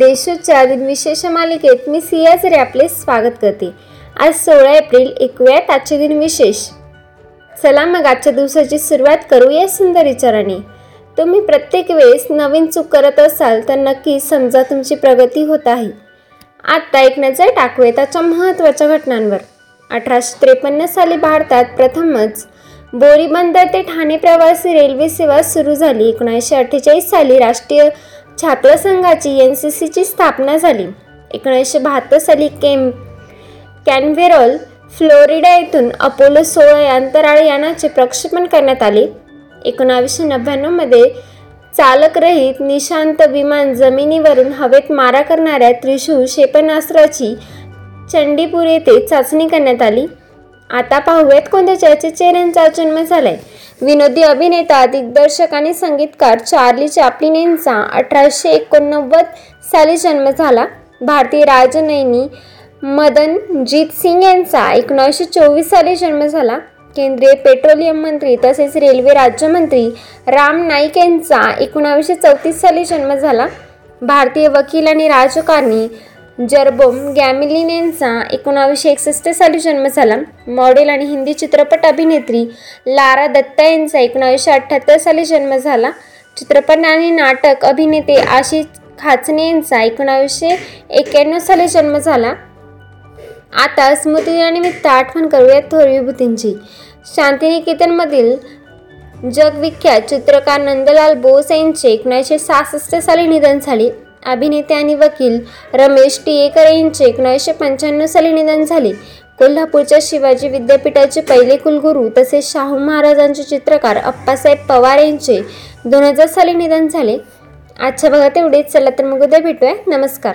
देशोच्या दिनविशेष मालिकेत मी सिया जरे आपले स्वागत करते. आज सोळा एप्रिल ऐकूयात आजचे दिन विशेष. चला मग आजच्या दिवसाची सुरुवात करूया सुंदर विचाराने. तुम्ही प्रत्येक वेळेस नवीन चूक करत असाल तर नक्की समजा तुमची प्रगती होत आहे. आत्ता एक नजर टाकूया त्याच्या महत्त्वाच्या घटनांवर. अठराशे त्रेपन्न साली भारतात प्रथमच बोरीबंदर ते ठाणे प्रवासी रेल्वे सेवा सुरू झाली. एकोणीसशे अठ्ठेचाळीस साली राष्ट्रीय छात्र संघाची एन सी सीची स्थापना झाली. एकोणीसशे बहात्तर साली केम कॅनवेरॉल फ्लोरिडा येथून अपोलो सोळा या अंतराळ यानाचे प्रक्षेपण करण्यात आले. एकोणावीसशे नव्याण्णवमध्ये चालकरहित निशांत विमान जमिनीवरून हवेत मारा करणाऱ्या त्रिशूळ क्षेपणास्त्राची चंडीपूर येथे चाचणी करण्यात आली. आता पाहूयात कोणत्या चर्चेत चेहऱ्यांचा जन्म झालाय. विनोदी अभिनेता दिग्दर्शक आणि संगीतकार चार्ली चॅपलिन यांचा अठराशे एकोणनव्वद साली जन्म झाला. भारतीय राजनयनी मदनजीत सिंग यांचा एकोणीसशे चोवीस साली जन्म झाला. केंद्रीय पेट्रोलियम मंत्री तसेच रेल्वे राज्यमंत्री राम नाईक यांचा एकोणावीसशे चौतीस साली जन्म झाला. भारतीय वकील आणि राजकारणी जर्बोम गॅमिलिन यांचा एकोणावीसशे एकसष्ट साली जन्म झाला. मॉडेल आणि हिंदी चित्रपट अभिनेत्री लारा दत्ता यांचा एकोणावीसशे अठ्ठ्याहत्तर साली जन्म झाला. चित्रपट आणि नाटक अभिनेते आशिष खाचने यांचा एकोणावीसशे एक्क्याण्णव साली जन्म झाला. आता स्मृतिदिनानिमित्त आठवण करूयात थोर विभूतींची. शांतिनिकेतनमधील जगविख्यात चित्रकार नंदलाल बोस यांचे एकोणीसशे सहासष्ट साली निधन झाले. अभिनेते आणि वकील रमेश टियेकर यांचे एकोणीसशे पंच्याण्णव साली निधन झाले. कोल्हापूरच्या शिवाजी विद्यापीठाचे पहिले कुलगुरू तसेच शाहू महाराजांचे चित्रकार अप्पासाहेब पवार यांचे दोन हजार साली निधन झाले. आजच्या भागात एवढेच चला तर मग उद्या भेटूया. नमस्कार.